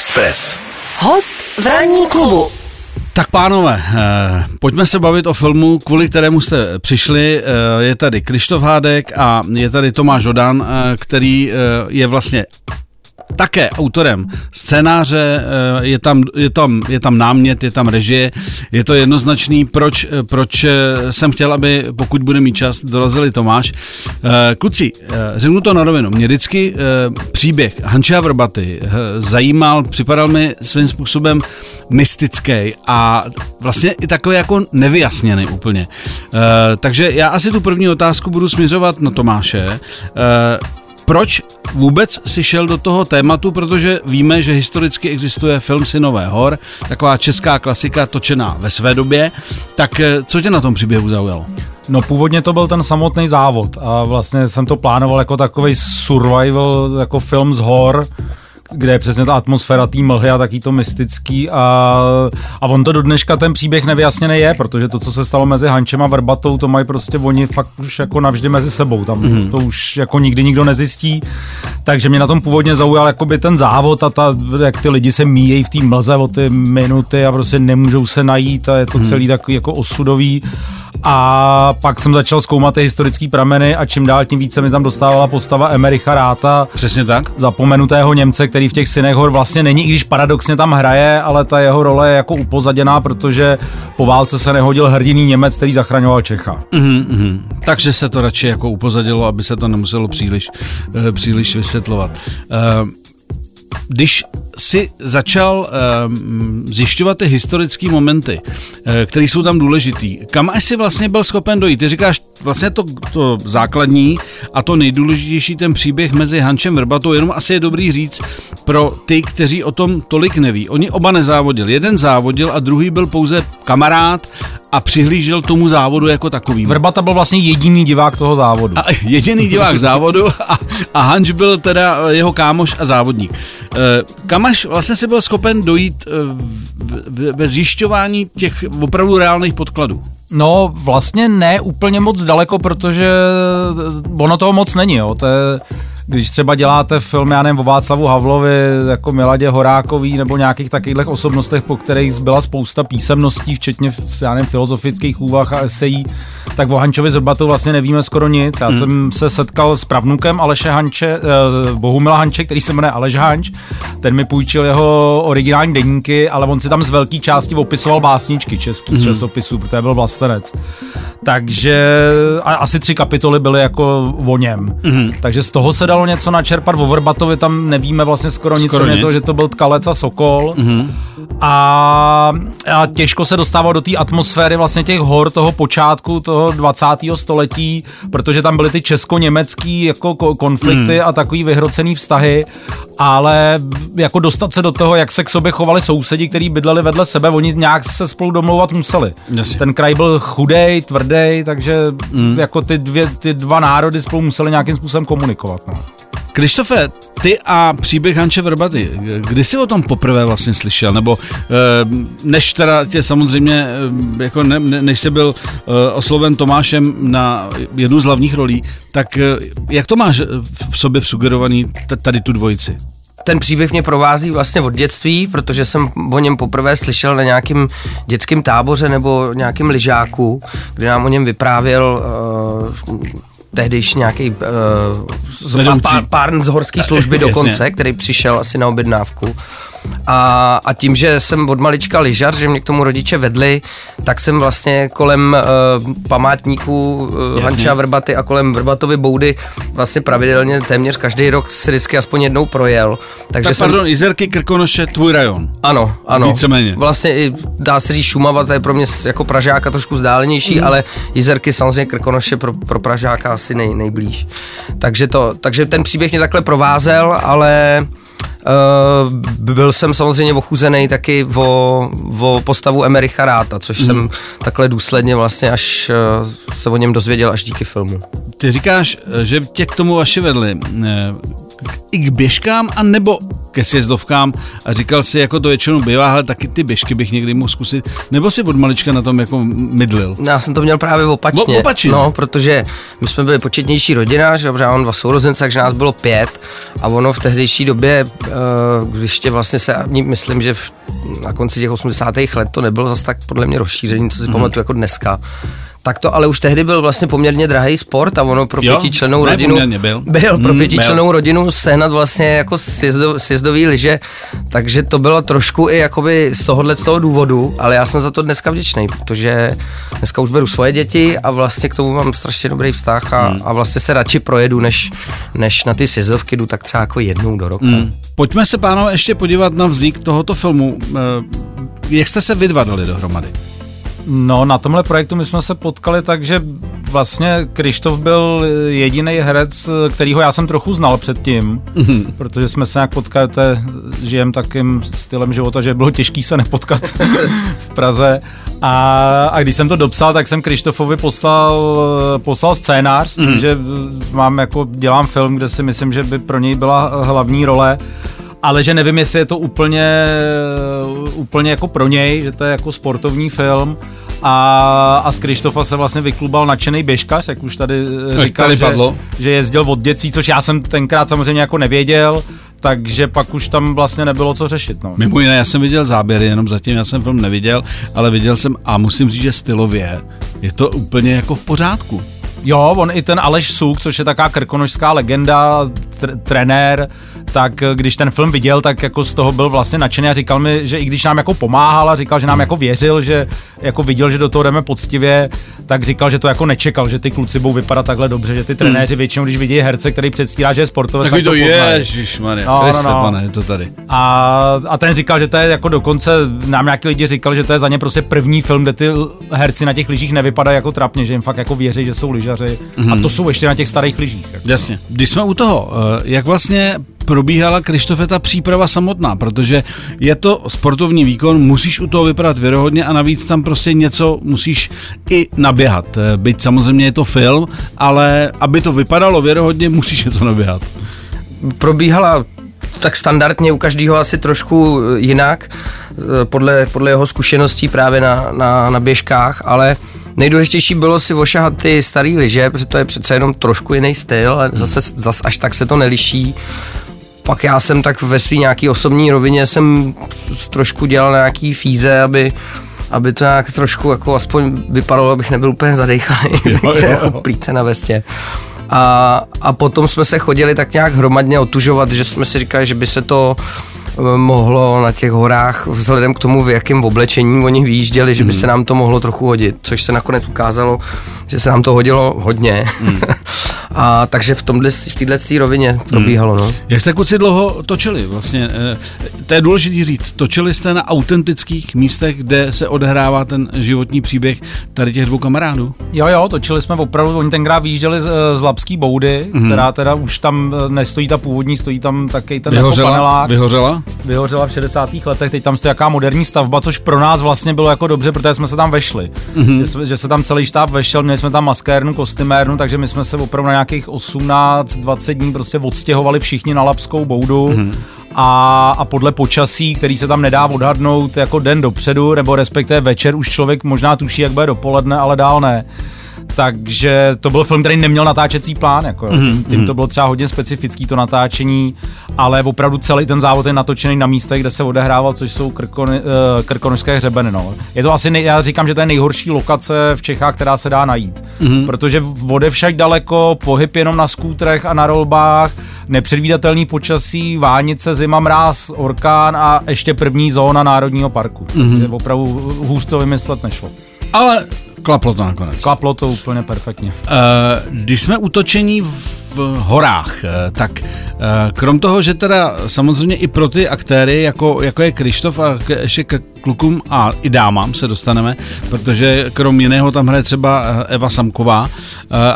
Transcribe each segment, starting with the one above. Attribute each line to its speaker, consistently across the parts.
Speaker 1: Express.
Speaker 2: Host v ranní klubu.
Speaker 3: Tak pánové, eh, pojďme se bavit o filmu, kvůli kterému jste přišli. Eh, je tady Krištof Hádek a je tady Tomáš Žodan, eh, který je vlastně také autorem scénáře, eh, je tam, je, tam, je tam námět, je tam režie, je to jednoznačný, proč, eh, proč eh, jsem chtěl, aby pokud bude mít čas, dorazili Tomáš. Kluci, řeknu to na rovinu, mě vždycky příběh Hanče Vrbaty zajímal, připadal mi svým způsobem mystický a vlastně i takový jako nevyjasněný úplně. Takže já asi tu první otázku budu směřovat na Tomáše. Proč vůbec si šel do toho tématu, protože víme, že historicky existuje film Synové hor, taková česká klasika točená ve své době, tak eh, co tě na tom příběhu zaujalo?
Speaker 4: No původně to byl ten samotný závod a vlastně jsem to plánoval jako takový survival, jako film z hor, kde je přesně ta atmosféra té mlhy a taký to mystický a, a on to do dneška ten příběh nevyjasněný je, protože to, co se stalo mezi Hančem a Vrbatou, to mají prostě oni fakt už jako navždy mezi sebou, tam
Speaker 3: Mhm.
Speaker 4: mm-hmm. to už jako nikdy nikdo nezjistí, takže mě na tom původně zaujal jakoby ten závod a ta, jak ty lidi se míjejí v té mlze o ty minuty a prostě nemůžou se najít a je to celý takový jako osudový a pak jsem začal zkoumat ty historické prameny a čím dál tím více mi tam dostávala postava Emericha Ráta,
Speaker 3: Přesně tak?
Speaker 4: zapomenutého Němce, který v těch synech hor vlastně není, i když paradoxně tam hraje, ale ta jeho role je jako upozaděná, protože po válce se nehodil hrdiný Němec, který zachraňoval Čecha.
Speaker 3: Mhm, mhm. Takže se to radši jako upozadilo, aby se to nemuselo příliš, eh, příliš vysvětlovat. Eh, Když si začal um, zjišťovat ty historické momenty, eh, které jsou tam důležitý, kam až si vlastně byl schopen dojít? Ty říkáš vlastně to, to základní a to nejdůležitější, ten příběh mezi Hančem Vrbatou, jenom asi je dobrý říct pro ty, kteří o tom tolik neví. Oni oba nezávodili. Jeden závodil a druhý byl pouze kamarád a přihlížel tomu závodu jako takový.
Speaker 4: Vrbata byl vlastně jediný divák toho závodu.
Speaker 3: A jediný divák závodu a, a Hanč byl teda jeho kámoš a závodník. Eh, Kam až vlastně si byl schopen dojít eh, ve zjišťování těch opravdu reálných podkladů?
Speaker 4: No, vlastně ne úplně moc daleko, protože ono toho moc není, jo. To je, když třeba děláte film, já nevím, o Václavu Havlovi, jako Miladě Horákový, nebo nějakých takových osobnostech, po kterých byla spousta písemností, včetně, já nevím, filozofických úvah a esejí, tak o Hančovi Zrbatou vlastně nevíme skoro nic. Já hmm. jsem se setkal s pravnukem Aleše Hanče, eh, Bohumila Hanče, který se jmenuje Aleš Hanč. Ten mi půjčil jeho originální deníky, ale on si tam z velké části opisoval básničky český z časopisů, protože byl vlastenec. Takže a asi tři kapitoly byly jako o něm. Mm-hmm. Takže z toho se dalo něco načerpat. O Vrbatovi tam nevíme vlastně skoro, nic,
Speaker 3: Skoro
Speaker 4: kromě
Speaker 3: nic.
Speaker 4: toho, že to byl Tkalec a Sokol. Mm-hmm. A, a těžko se dostával do té atmosféry vlastně těch hor toho počátku toho 20. století, protože tam byly ty česko-německý jako ko- konflikty mm. a takový vyhrocený vztahy, ale jako dostat se do toho, jak se k sobě chovali sousedi, kteří bydleli vedle sebe, oni nějak se spolu domlouvat museli.
Speaker 3: Jasně.
Speaker 4: Ten kraj byl chudej, tvrdý, takže mm. jako ty, dvě, ty dva národy spolu museli nějakým způsobem komunikovat. No.
Speaker 3: Krištofe, ty a příběh Hanče Vrbaty, kdy jsi o tom poprvé vlastně slyšel? Nebo eh, než teda tě samozřejmě, eh, jako ne, ne, než jsi byl eh, osloven Tomášem na jednu z hlavních rolí, tak jak to máš v sobě sugerovaný tady tu dvojici?
Speaker 5: Ten příběh mě provází vlastně od dětství, protože jsem o něm poprvé slyšel na nějakém dětském táboře nebo nějakém lyžáku, kde nám o něm vyprávěl uh, tehdejší nějaký uh, pár, pár z horské služby dokonce, který přišel asi na objednávku. A, a tím, že jsem od malička lyžař, že mě k tomu rodiče vedli, tak jsem vlastně kolem uh, památníků uh, Hanča Vrbaty a kolem Vrbatovy boudy vlastně pravidelně téměř každý rok si vždycky aspoň jednou projel. Takže
Speaker 3: Tak
Speaker 5: jsem,
Speaker 3: pardon, Jizerky, Krkonoše, tvůj rajon.
Speaker 5: ano, ano.
Speaker 3: Víceméně.
Speaker 5: Vlastně i dá se říct Šumava, to je pro mě jako Pražáka trošku vzdálenější, mm. ale Jizerky samozřejmě Krkonoše pro, pro Pražáka asi nej, nejblíž. Takže, to, takže ten příběh mě takhle provázel, ale Uh, byl jsem samozřejmě ochuzený taky o, o postavu Emericha Ráta, což mm. jsem takhle důsledně vlastně až uh, se o něm dozvěděl až díky filmu.
Speaker 3: Ty říkáš, že tě k tomu vaši vedli eh, k- i k běžkám, a nebo ke sjezdovkám a říkal si, jako to většinou bývá, ale taky ty běžky bych někdy mohl zkusit, nebo si od malička na tom jako mydlil?
Speaker 5: Já jsem to měl právě opačně.
Speaker 3: O, opačně.
Speaker 5: No, protože my jsme byli početnější rodina, že já mám dva sourozence, takže nás bylo pět a ono v tehdejší době, eh, když tě vlastně se, myslím, že v, na konci těch 80. let to nebylo zase tak podle mě rozšíření, co si mm. pamatuju jako dneska, tak to ale už tehdy byl vlastně poměrně drahý sport a ono pro pětičlenou rodinu
Speaker 3: byl.
Speaker 5: byl pro mm, pětičlenou byl. rodinu sehnat vlastně jako sjezdo, sjezdový liže, takže to bylo trošku i jakoby z tohohle z toho důvodu, ale já jsem za to dneska vděčný, protože dneska už beru svoje děti a vlastně k tomu mám strašně dobrý vztah a, mm. a vlastně se radši projedu, než, než na ty sjezdovky jdu tak třeba jako jednou do roka. Mm.
Speaker 3: Pojďme se pánové ještě podívat na vznik tohoto filmu. Eh, jak jste se vy dva dali dohromady?
Speaker 4: No, na tomhle projektu my jsme se potkali tak, že vlastně Krištof byl jediný herec, kterýho já jsem trochu znal předtím, mm-hmm. protože jsme se nějak potkali, žijem takým stylem života, že bylo těžký se nepotkat v Praze. A, a když jsem to dopsal, tak jsem Krištofovi poslal, poslal scénář tím, mm-hmm. že mám jako, dělám film, kde si myslím, že by pro něj byla hlavní role ale že nevím, jestli je to úplně, úplně jako pro něj, že to je jako sportovní film a, a z Krištofa se vlastně vyklubal nadšený běžkař, jak už tady říkal, tady
Speaker 3: že, padlo.
Speaker 4: že jezdil od dětství, což já jsem tenkrát samozřejmě jako nevěděl, takže pak už tam vlastně nebylo co řešit. No.
Speaker 3: Mimo jiné, já jsem viděl záběry, jenom zatím já jsem film neviděl, ale viděl jsem a musím říct, že stylově je to úplně jako v pořádku.
Speaker 4: Jo, on i ten Aleš Suk, což je taková krkonožská legenda, tr- trenér, tak eh, když ten film viděl, tak jako z toho byl vlastně nadšený a říkal mi, že i když nám jako pomáhal a říkal, že nám jako věřil, že jako viděl, že do toho jdeme poctivě, tak říkal, že to jako nečekal, že ty kluci budou vypadat takhle dobře, že ty trenéři hmm. většinou, když vidí herce, který předstírá, že je sportovec,
Speaker 3: tak, tak to, to ježišmarja, no, Kriste, no, no. pane, je to tady.
Speaker 4: A, a ten říkal, že to je jako dokonce, nám nějaký lidi říkal, že to je za ně prostě první film, kde ty herci na těch lyžích nevypadají jako trapně, že jim fakt jako věří, že jsou lyžaři. Mm-hmm. A to jsou ještě na těch starých lyžích. Jako.
Speaker 3: Jasně. Když jsme u toho, eh, jak vlastně probíhala Krištofe ta příprava samotná, protože je to sportovní výkon, musíš u toho vypadat věrohodně a navíc tam prostě něco musíš i naběhat. Eh, byť samozřejmě je to film, ale aby to vypadalo věrohodně, musíš něco naběhat.
Speaker 5: Probíhala tak standardně u každého asi trošku eh, jinak, podle, podle jeho zkušeností právě na, na, na běžkách, ale Nejdůležitější bylo si ošahat ty staré lyže, protože to je přece jenom trošku jiný styl, ale zase zas až tak se to neliší. Pak já jsem tak ve své nějaký osobní rovině jsem trošku dělal nějaký fíze, aby aby to nějak trošku jako aspoň vypadalo, abych nebyl úplně zadejchaný, jako plíce na vestě. A, a potom jsme se chodili tak nějak hromadně otužovat, že jsme si říkali, že by se to mohlo na těch horách, vzhledem k tomu, v jakém oblečení oni vyjížděli, že by se hmm. nám to mohlo trochu hodit, což se nakonec ukázalo, že se nám to hodilo hodně. Mm. A takže v tomhle, v této rovině probíhalo. No.
Speaker 3: Jak jste kluci dlouho točili? Vlastně, eh, to je důležité říct. Točili jste na autentických místech, kde se odehrává ten životní příběh tady těch dvou kamarádů?
Speaker 4: Jo, jo, točili jsme opravdu, oni tenkrát vyjížděli z, eh, z Lapský boudy, mm. která teda už tam eh, nestojí ta původní, stojí tam taky ten
Speaker 3: vyhořela,
Speaker 4: jako panelák.
Speaker 3: Vyhořela?
Speaker 4: Vyhořela v 60. letech, teď tam stojí jaká moderní stavba, což pro nás vlastně bylo jako dobře, protože jsme se tam vešli. Mm. Že, že, se tam celý štáb vešel, měli jsme tam maskérnu, kostymérnu, takže my jsme se opravdu na nějakých 18-20 dní prostě odstěhovali všichni na Lapskou boudu. Mm-hmm. A, a podle počasí, který se tam nedá odhadnout jako den dopředu, nebo respektive večer už člověk možná tuší, jak bude dopoledne, ale dál ne takže to byl film, který neměl natáčecí plán, jako. Mm-hmm. Tím, tím to bylo třeba hodně specifický to natáčení, ale opravdu celý ten závod je natočený na místech, kde se odehrával, což jsou krkony, uh, krkonožské hřebeny. No. Je to asi, nej, já říkám, že to je nejhorší lokace v Čechách, která se dá najít, mm-hmm. protože vode však daleko, pohyb jenom na skútrech a na rolbách, nepředvídatelný počasí, vánice, zima, mráz, orkán a ještě první zóna Národního parku. Mm-hmm. Takže opravdu hůř to vymyslet nešlo.
Speaker 3: Ale Klaplo to nakonec.
Speaker 4: Klaplo to úplně perfektně. Uh,
Speaker 3: když jsme utočení v horách, uh, tak uh, krom toho, že teda samozřejmě i pro ty aktéry, jako, jako je Krištof a k, ještě k klukům a i dámám se dostaneme, protože krom jiného tam hraje třeba Eva Samková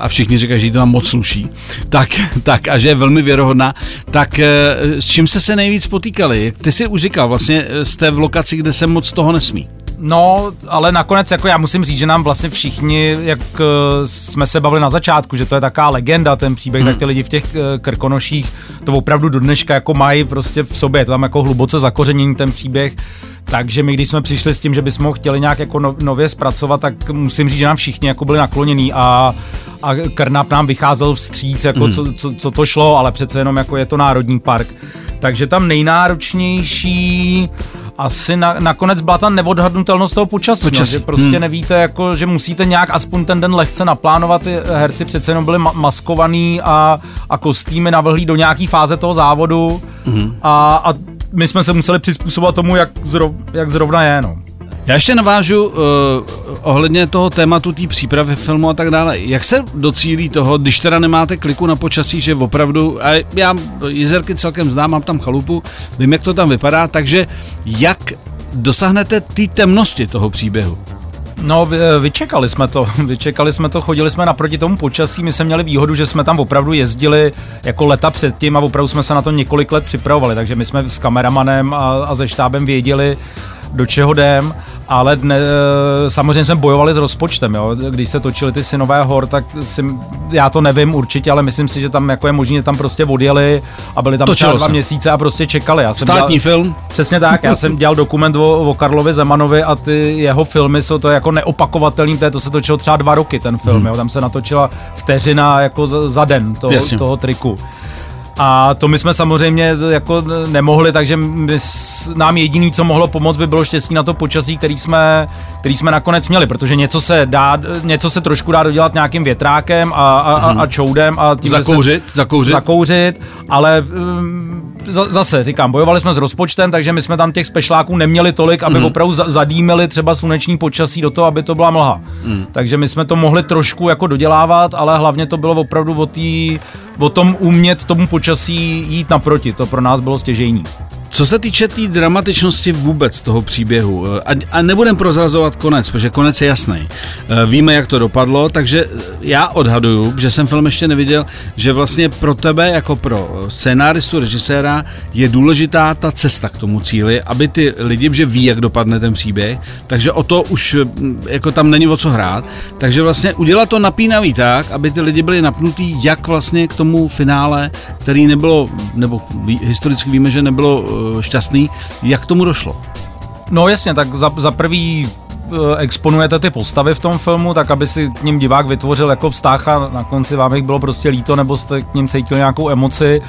Speaker 3: a všichni říkají, že jí to tam moc sluší, tak, tak a že je velmi věrohodná, tak s čím se se nejvíc potýkali? Ty si už říkal, vlastně jste v lokaci, kde se moc toho nesmí.
Speaker 4: No, ale nakonec jako já musím říct, že nám vlastně všichni, jak uh, jsme se bavili na začátku, že to je taková legenda ten příběh, hmm. tak ty lidi v těch uh, krkonoších to opravdu do dneška jako mají prostě v sobě, je to tam jako hluboce zakořenění ten příběh. Takže my, když jsme přišli s tím, že bychom ho chtěli nějak jako no, nově zpracovat, tak musím říct, že nám všichni jako byli naklonění a, a Krnap nám vycházel vstříc, jako hmm. co, co, co, to šlo, ale přece jenom jako je to národní park. Takže tam nejnáročnější asi na, nakonec byla ta neodhadnutelnost toho počasí. No, že prostě hmm. nevíte, jako, že musíte nějak aspoň ten den lehce naplánovat, ty herci přece jenom byli ma- maskovaný a, a kostýmy navlhlí do nějaký fáze toho závodu hmm. a, a my jsme se museli přizpůsobovat tomu, jak, zrov, jak zrovna je. No.
Speaker 3: Já ještě navážu uh, ohledně toho tématu té přípravy filmu a tak dále. Jak se docílí toho, když teda nemáte kliku na počasí, že opravdu, a já jezerky celkem znám, mám tam chalupu, vím, jak to tam vypadá, takže jak dosáhnete té temnosti toho příběhu?
Speaker 4: No, vyčekali jsme to, vyčekali jsme to, chodili jsme naproti tomu počasí, my jsme měli výhodu, že jsme tam opravdu jezdili jako leta předtím a opravdu jsme se na to několik let připravovali, takže my jsme s kameramanem a, a ze štábem věděli, do čeho jdem, ale dne, eh, samozřejmě jsme bojovali s rozpočtem, jo. Když se točili ty synové hor, tak si, já to nevím určitě, ale myslím si, že tam jako je možné, že tam prostě odjeli a byli tam třeba dva se. měsíce a prostě čekali. Já
Speaker 3: jsem Státní dělal, film?
Speaker 4: Přesně tak, já jsem dělal dokument o, o Karlovi Zemanovi a ty jeho filmy jsou to jako neopakovatelný, to, to se točilo třeba dva roky ten film, hmm. jo. tam se natočila vteřina jako za, za den toho, toho triku. A to my jsme samozřejmě jako nemohli, takže my, nám jediný, co mohlo pomoct, by bylo štěstí na to počasí, který jsme, který jsme nakonec měli, protože něco se dá, něco se trošku dá dodělat nějakým větrákem a, a, a, a mhm. čoudem. A
Speaker 3: tím, zakouřit, se, zakouřit.
Speaker 4: Zakouřit, ale um, zase říkám, bojovali jsme s rozpočtem, takže my jsme tam těch spešláků neměli tolik, aby mm. opravdu zadýmili třeba sluneční počasí do toho, aby to byla mlha. Mm. Takže my jsme to mohli trošku jako dodělávat, ale hlavně to bylo opravdu o, tý, o tom umět tomu počasí jít naproti. To pro nás bylo stěžejní.
Speaker 3: Co se týče té tý dramatičnosti vůbec toho příběhu, a, a nebudem prozrazovat konec, protože konec je jasný. E, víme, jak to dopadlo, takže já odhaduju, že jsem film ještě neviděl, že vlastně pro tebe, jako pro scénáristu, režiséra, je důležitá ta cesta k tomu cíli, aby ty lidi, že ví, jak dopadne ten příběh, takže o to už jako tam není o co hrát. Takže vlastně udělat to napínavý tak, aby ty lidi byli napnutí, jak vlastně k tomu finále, který nebylo, nebo historicky víme, že nebylo šťastný. Jak tomu došlo?
Speaker 4: No jasně, tak za, za prvý eh, exponujete ty postavy v tom filmu, tak aby si k ním divák vytvořil jako vztah a na konci vám jich bylo prostě líto, nebo jste k ním cítil nějakou emoci.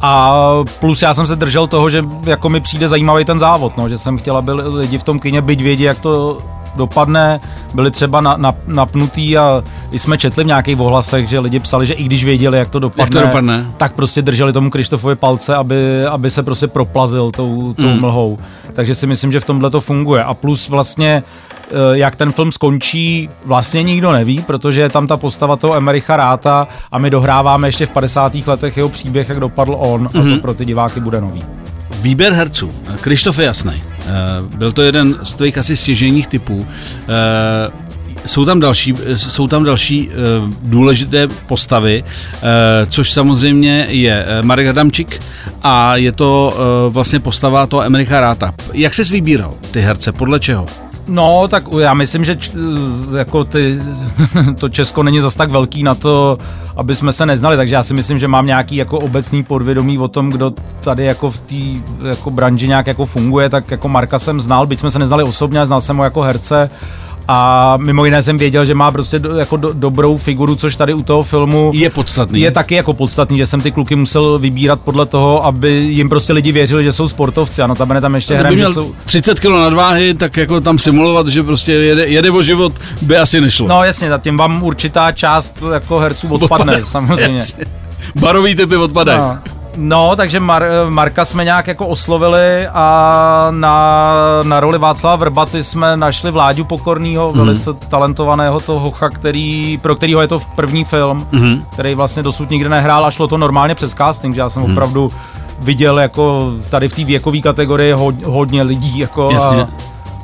Speaker 4: A plus já jsem se držel toho, že jako mi přijde zajímavý ten závod, no, že jsem chtěl, aby lidi v tom kině byť vědí, jak to dopadne, byli třeba na, na, napnutý a jsme četli v nějakých ohlasech, že lidi psali, že i když věděli, jak to dopadne, jak to dopadne? tak prostě drželi tomu Krištofovi palce, aby, aby se prostě proplazil tou, tou mm. mlhou. Takže si myslím, že v tomhle to funguje. A plus vlastně eh, jak ten film skončí, vlastně nikdo neví, protože je tam ta postava toho Emericha Ráta a my dohráváme ještě v 50. letech jeho příběh, jak dopadl on mm-hmm. a to mhm. pro ty diváky bude nový.
Speaker 3: Výběr herců. Krištof je jasný. Eh, byl to jeden z tvých asi stěžejních typů. Eh, jsou tam další, jsou tam další uh, důležité postavy, uh, což samozřejmě je Marek Adamčík a je to uh, vlastně postava toho Amerika Ráta. Jak jsi vybíral ty herce, podle čeho?
Speaker 4: No, tak já myslím, že č, jako ty, to Česko není zas tak velký na to, aby jsme se neznali, takže já si myslím, že mám nějaký jako obecný podvědomí o tom, kdo tady jako v té jako branži nějak jako funguje, tak jako Marka jsem znal, byť jsme se neznali osobně, znal jsem ho jako herce a mimo jiné jsem věděl, že má prostě do, jako do, dobrou figuru, což tady u toho filmu
Speaker 3: je podstatný.
Speaker 4: Je taky jako podstatný, že jsem ty kluky musel vybírat podle toho, aby jim prostě lidi věřili, že jsou sportovci. Ano, tam tam ještě hrajem, že jsou...
Speaker 3: 30 kg nadváhy, tak jako tam simulovat, že prostě jede, jede o život, by asi nešlo.
Speaker 4: No jasně, zatím vám určitá část jako herců odpadne, odpadne samozřejmě. Jasně.
Speaker 3: Barový typy odpadají. No.
Speaker 4: No, takže Mar- Marka jsme nějak jako oslovili a na, na roli Václava Vrbaty jsme našli Vláďu Pokornýho, mm. velice talentovaného toho hocha, který, pro kterýho je to první film, mm. který vlastně dosud nikdy nehrál a šlo to normálně přes casting, že já jsem mm. opravdu viděl jako tady v té věkové kategorii ho, hodně lidí jako Jasně. a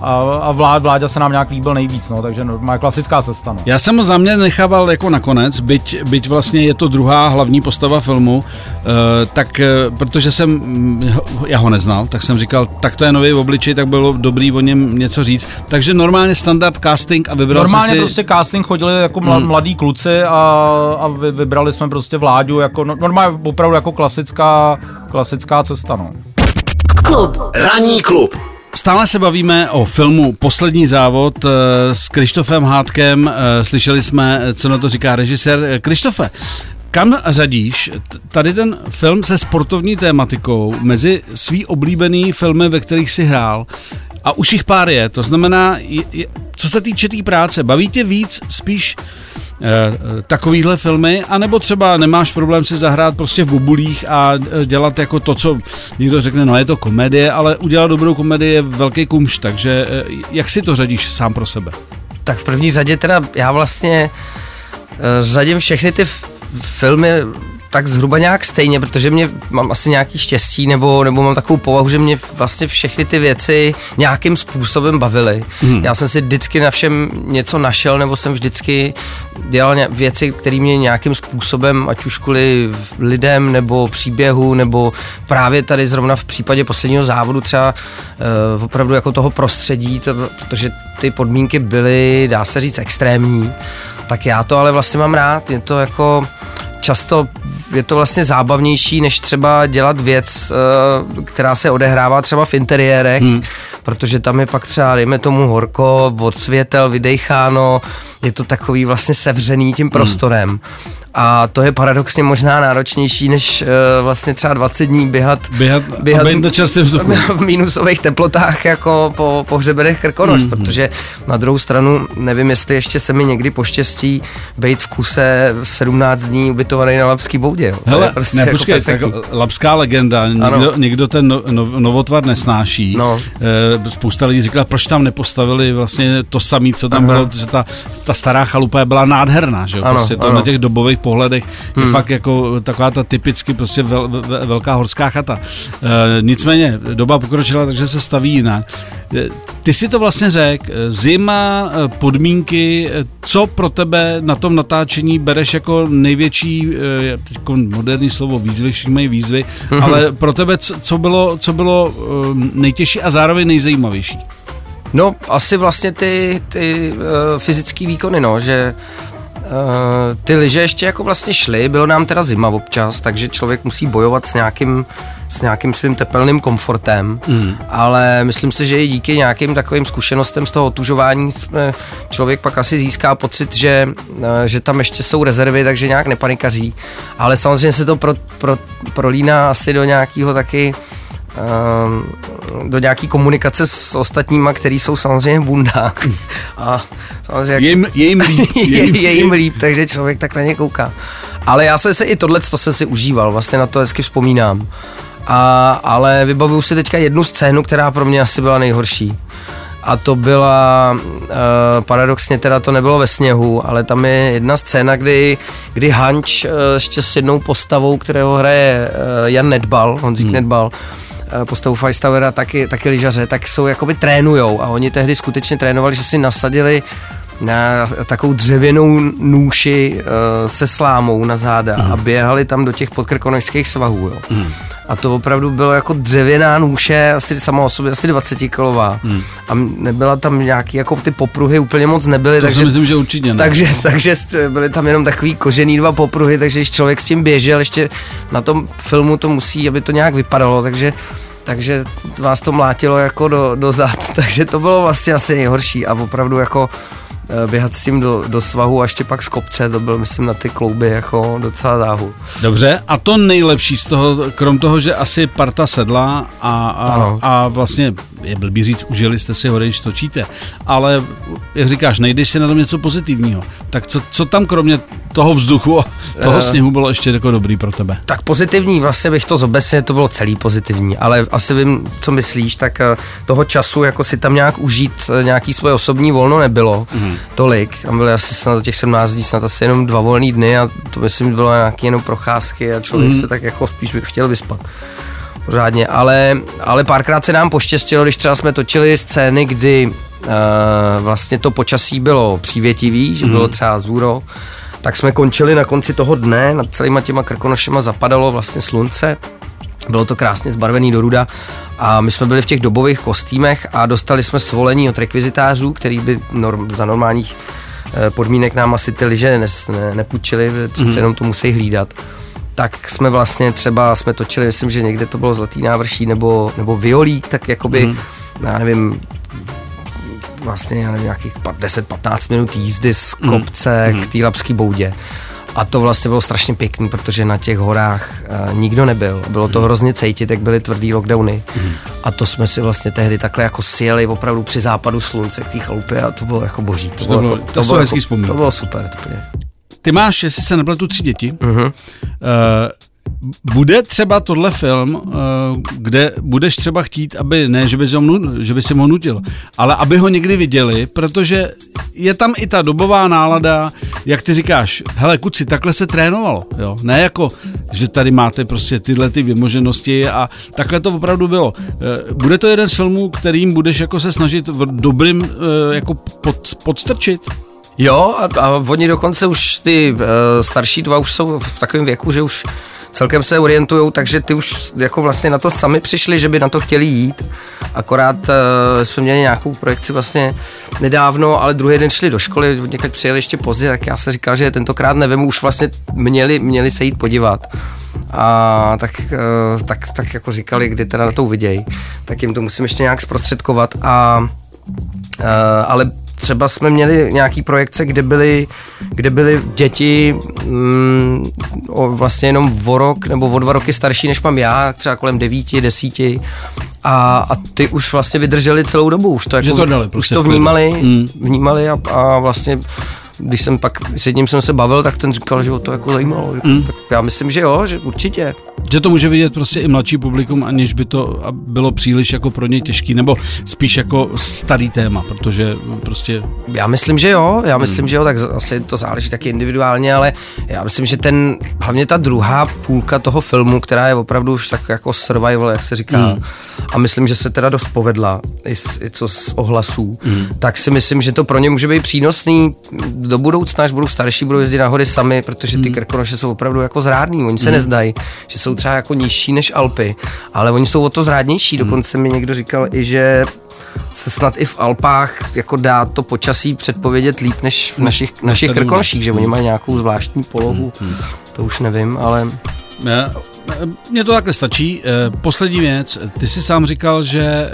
Speaker 4: a, a vlá, vláďa se nám nějak líbil nejvíc, no, takže má klasická cesta. No.
Speaker 3: Já jsem ho za mě nechával jako nakonec, byť, byť vlastně je to druhá hlavní postava filmu, uh, tak uh, protože jsem, mm, já ho neznal, tak jsem říkal, tak to je nový obličej, tak bylo dobrý o něm něco říct. Takže normálně standard casting a vybral
Speaker 4: Normálně
Speaker 3: si...
Speaker 4: prostě casting chodili jako mla, hmm. mladí kluci a, a vy, vybrali jsme prostě vláďu jako no, normálně opravdu jako klasická, klasická cesta, no.
Speaker 2: Klub.
Speaker 1: Ranní klub.
Speaker 3: Stále se bavíme o filmu Poslední závod eh, s Krištofem Hádkem. Eh, Slyšeli jsme, co na to říká režisér. Eh, Krištofe, kam řadíš tady ten film se sportovní tématikou mezi svý oblíbený filmy, ve kterých si hrál? A už jich pár je, to znamená, je, je, co se týče té tý práce, baví tě víc spíš e, takovýhle filmy, anebo třeba nemáš problém si zahrát prostě v bubulích a dělat jako to, co někdo řekne, no je to komedie, ale udělat dobrou komedii je velký kumš, takže e, jak si to řadíš sám pro sebe?
Speaker 5: Tak v první řadě teda já vlastně řadím všechny ty filmy tak zhruba nějak stejně, protože mě mám asi nějaký štěstí nebo, nebo mám takovou povahu, že mě vlastně všechny ty věci nějakým způsobem bavily. Hmm. Já jsem si vždycky na všem něco našel, nebo jsem vždycky dělal věci, které mě nějakým způsobem, ať už kvůli lidem, nebo příběhu, nebo právě tady zrovna v případě posledního závodu třeba uh, opravdu jako toho prostředí, to, protože ty podmínky byly, dá se říct, extrémní. Tak já to ale vlastně mám rád, je to jako často je to vlastně zábavnější, než třeba dělat věc, eh, která se odehrává třeba v interiérech, hmm. protože tam je pak třeba, dejme tomu, horko, odsvětel, vydecháno, je to takový vlastně sevřený tím prostorem. Hmm. A to je paradoxně možná náročnější, než uh, vlastně třeba 20 dní běhat,
Speaker 3: běhat, běhat
Speaker 5: v minusových teplotách jako po, po hřebenech Krkonoš, mm, protože na druhou stranu nevím, jestli ještě se mi někdy poštěstí být v kuse 17 dní ubytovaný na Lapský boudě. Jo.
Speaker 3: Hele, prostě ne, jako počkej, tak Lapská legenda, někdo, někdo ten no, no, novotvar nesnáší. No. E, spousta lidí říkala, proč tam nepostavili vlastně to samé, co tam Aha. bylo, že ta, ta stará chalupa byla nádherná, že jo? Ano, prostě to ano. na těch dobových pohledech hmm. je fakt jako taková ta typicky prostě vel, vel, velká horská chata. E, nicméně doba pokročila, takže se staví jinak. E, ty si to vlastně řekl, zima, e, podmínky, co pro tebe na tom natáčení bereš jako největší, jako moderní slovo výzvy, všichni mají výzvy, hmm. ale pro tebe co bylo, co bylo nejtěžší a zároveň nejzajímavější?
Speaker 5: No, asi vlastně ty, ty uh, fyzické výkony, no, že Uh, ty lyže ještě jako vlastně šly, bylo nám teda zima občas, takže člověk musí bojovat s nějakým, s nějakým svým tepelným komfortem, mm. ale myslím si, že i díky nějakým takovým zkušenostem z toho otužování jsme, člověk pak asi získá pocit, že, uh, že tam ještě jsou rezervy, takže nějak nepanikaří, ale samozřejmě se to pro, pro, prolíná asi do nějakého taky Ehm, do nějaký komunikace s ostatníma, který jsou samozřejmě bunda. A
Speaker 3: samozřejmě je jim, je jim líp.
Speaker 5: Je jim, je jim líp, takže člověk tak na ně kouká. Ale já jsem se i tohle, to jsem si užíval, vlastně na to hezky vzpomínám. A, ale vybavuju si teďka jednu scénu, která pro mě asi byla nejhorší. A to byla, uh, paradoxně teda to nebylo ve sněhu, ale tam je jedna scéna, kdy, kdy Hanč uh, ještě s jednou postavou, kterého hraje uh, Jan Nedbal, Honzík hmm. Nedbal, Eh, postavu Feistauera taky, taky lyžaře, tak jsou jakoby trénujou. A oni tehdy skutečně trénovali, že si nasadili na takovou dřevěnou nůši uh, se slámou na záda mm. a běhali tam do těch podkrkonožských svahů. Jo. Mm. A to opravdu bylo jako dřevěná nůše, asi sama o sobě, asi 20 kilová. Mm. A nebyla tam nějaký, jako ty popruhy úplně moc nebyly.
Speaker 3: To takže, si myslím, že určitě ne.
Speaker 5: Takže, takže byly tam jenom takový kožený dva popruhy, takže když člověk s tím běžel, ještě na tom filmu to musí, aby to nějak vypadalo, takže takže vás to mlátilo jako do, do zad, takže to bylo vlastně asi nejhorší a opravdu jako Eh, běhat s tím do, do svahu a ještě pak z kopce, to byl myslím na ty klouby jako docela záhu.
Speaker 3: Dobře, a to nejlepší z toho, krom toho, že asi parta sedla a, a, a vlastně je blbý říct, užili jste si ho, když točíte, ale jak říkáš, nejdeš si na tom něco pozitivního, tak co, co tam kromě toho vzduchu a toho uh, sněhu bylo ještě jako dobrý pro tebe?
Speaker 5: Tak pozitivní, vlastně bych to zobecně, to bylo celý pozitivní, ale asi vím, co myslíš, tak eh, toho času jako si tam nějak užít nějaký svoje osobní volno nebylo. Mm tolik. Tam byly asi snad těch 17 dní, snad asi jenom dva volné dny a to myslím bylo nějaké jenom procházky a člověk mm. se tak jako spíš by chtěl vyspat. Pořádně, ale, ale párkrát se nám poštěstilo, když třeba jsme točili scény, kdy uh, vlastně to počasí bylo přívětivý, že bylo třeba zůro, tak jsme končili na konci toho dne, nad celýma těma krkonošema zapadalo vlastně slunce, bylo to krásně zbarvený do ruda a my jsme byli v těch dobových kostýmech a dostali jsme svolení od rekvizitářů, který by norm, za normálních eh, podmínek nám asi ty liže ne, ne, nepůjčili, přece mm. jenom to musí hlídat. Tak jsme vlastně třeba, jsme točili, myslím, že někde to bylo Zlatý návrší nebo, nebo Violík, tak jakoby, mm. já nevím, vlastně já nevím, nějakých 10-15 minut jízdy z kopce mm. k té Lapský boudě. A to vlastně bylo strašně pěkný, protože na těch horách uh, nikdo nebyl. Bylo to hrozně cítit, jak byly tvrdý lockdowny. Mm. A to jsme si vlastně tehdy takhle jako sjeli opravdu při západu slunce k té chalupě a to bylo jako boží.
Speaker 3: To, to, bylo, jako, to,
Speaker 5: to,
Speaker 3: bylo, jako,
Speaker 5: to bylo super. To bylo.
Speaker 3: Ty máš, jestli se nepletu, tři děti. Uh-huh. Uh, bude třeba tohle film, eh, kde budeš třeba chtít, aby, ne, že by, ho, že by si ho nutil, ale aby ho někdy viděli, protože je tam i ta dobová nálada, jak ty říkáš, hele kuci, takhle se trénovalo, jo, ne jako, že tady máte prostě tyhle ty vymoženosti a takhle to opravdu bylo. Eh, bude to jeden z filmů, kterým budeš jako se snažit v dobrým jako pod, podstrčit?
Speaker 5: Jo, a, a oni dokonce už ty uh, starší dva už jsou v takovém věku, že už celkem se orientují, takže ty už jako vlastně na to sami přišli, že by na to chtěli jít. Akorát uh, jsme měli nějakou projekci vlastně nedávno, ale druhý den šli do školy, někdy přijeli ještě pozdě, tak já se říkal, že tentokrát nevím, už vlastně měli, měli se jít podívat. A tak, uh, tak, tak jako říkali, kdy teda na to uvidějí, tak jim to musím ještě nějak zprostředkovat a uh, ale třeba jsme měli nějaký projekce, kde byly, kde byly děti mm, o, vlastně jenom o rok nebo o dva roky starší, než mám já, třeba kolem devíti, desíti a, a ty už vlastně vydrželi celou dobu, už to, jako,
Speaker 3: to, dali,
Speaker 5: prostě už to vnímali, mm. vnímali a, a vlastně když jsem pak s jedním jsem se bavil, tak ten říkal, že ho to jako zajímalo. Mm. Tak já myslím, že jo, že určitě.
Speaker 3: Že to může vidět prostě i mladší publikum, aniž by to bylo příliš jako pro ně těžký, nebo spíš jako starý téma, protože prostě...
Speaker 5: Já myslím, že jo, já myslím, hmm. že jo, tak asi to záleží taky individuálně, ale já myslím, že ten, hlavně ta druhá půlka toho filmu, která je opravdu už tak jako survival, jak se říká, hmm. a myslím, že se teda dost povedla, i, z, i co z ohlasů, hmm. tak si myslím, že to pro ně může být přínosný do budoucna, až budou starší, budou jezdit na hory sami, protože ty hmm. krkonoše jsou opravdu jako zrádný, oni se hmm. nezdají, že jsou třeba jako nižší než Alpy, ale oni jsou o to zrádnější. Hmm. Dokonce mi někdo říkal i, že se snad i v Alpách jako dá to počasí předpovědět líp než v našich, našich krkonoších, že oni mají nějakou zvláštní polohu, hmm. to už nevím, ale...
Speaker 3: Mně to takhle stačí. Eh, poslední věc, ty jsi sám říkal, že eh,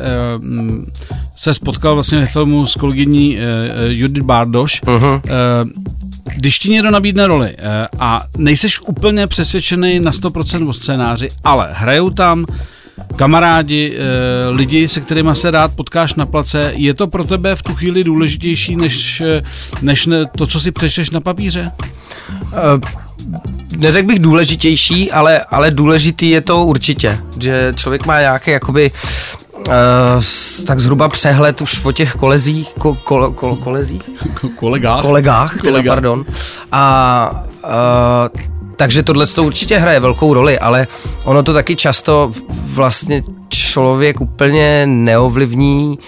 Speaker 3: se spotkal vlastně ve filmu s kolegyní eh, Judith Bardoš. Uh-huh. Když ti někdo nabídne roli a nejseš úplně přesvědčený na 100% o scénáři, ale hrajou tam kamarádi, lidi, se kterými se rád potkáš na place, je to pro tebe v tu chvíli důležitější, než, než to, co si přečteš na papíře?
Speaker 5: Neřekl bych důležitější, ale, ale důležitý je to určitě, že člověk má nějaký jakoby tak zhruba přehled už o těch kolezích, ko, ko, ko, kolezích?
Speaker 3: Kolegách.
Speaker 5: Kolegách, teda, pardon. A uh, takže tohle to určitě hraje velkou roli, ale ono to taky často vlastně člověk úplně neovlivní,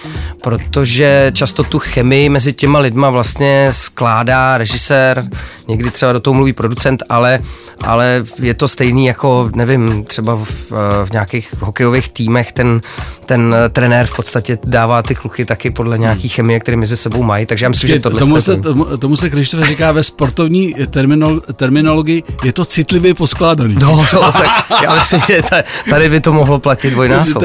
Speaker 5: protože často tu chemii mezi těma lidma vlastně skládá režisér, někdy třeba do toho mluví producent, ale, ale je to stejný jako, nevím, třeba v, v nějakých hokejových týmech ten, ten trenér v podstatě dává ty kluky taky podle nějaký chemie, které mezi sebou mají, takže já myslím, že tohle...
Speaker 3: Tomu se, tomu, tomu se Krištof říká ve sportovní terminolo, terminologii, je to citlivě poskládaný.
Speaker 5: No, no tak já myslím, že tady by to mohlo platit dvojnásob.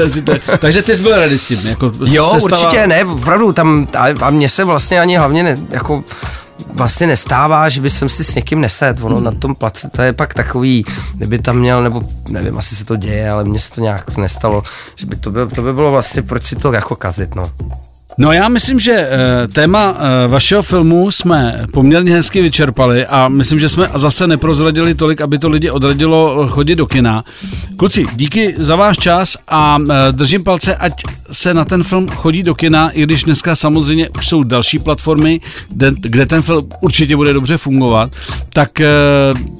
Speaker 3: Takže ty jsi byl rady s tím? Jako
Speaker 5: jo, sestava... určitě ne, opravdu tam, a, a mně se vlastně ani hlavně ne, jako vlastně nestává, že by jsem si s někým nesed. Ono hmm. na tom place to je pak takový, kdyby tam měl, nebo nevím, asi se to děje, ale mně se to nějak nestalo, že by to, bylo, to by bylo vlastně, proč si to jako kazit, no.
Speaker 3: No já myslím, že eh, téma eh, vašeho filmu jsme poměrně hezky vyčerpali a myslím, že jsme zase neprozradili tolik, aby to lidi odradilo eh, chodit do kina. Kluci, díky za váš čas a držím palce, ať se na ten film chodí do kina, i když dneska samozřejmě už jsou další platformy, kde, kde ten film určitě bude dobře fungovat. Tak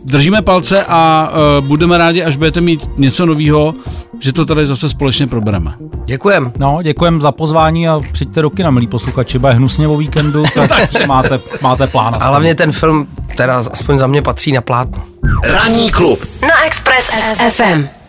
Speaker 3: držíme palce a budeme rádi, až budete mít něco nového, že to tady zase společně probereme.
Speaker 5: Děkujem.
Speaker 4: No, děkujem za pozvání a přijďte do kina, milí posluchači, bude hnusně o víkendu, tak máte, máte plán.
Speaker 5: A hlavně ten film teda aspoň za mě patří na plátno.
Speaker 2: Ranní klub na Express FM.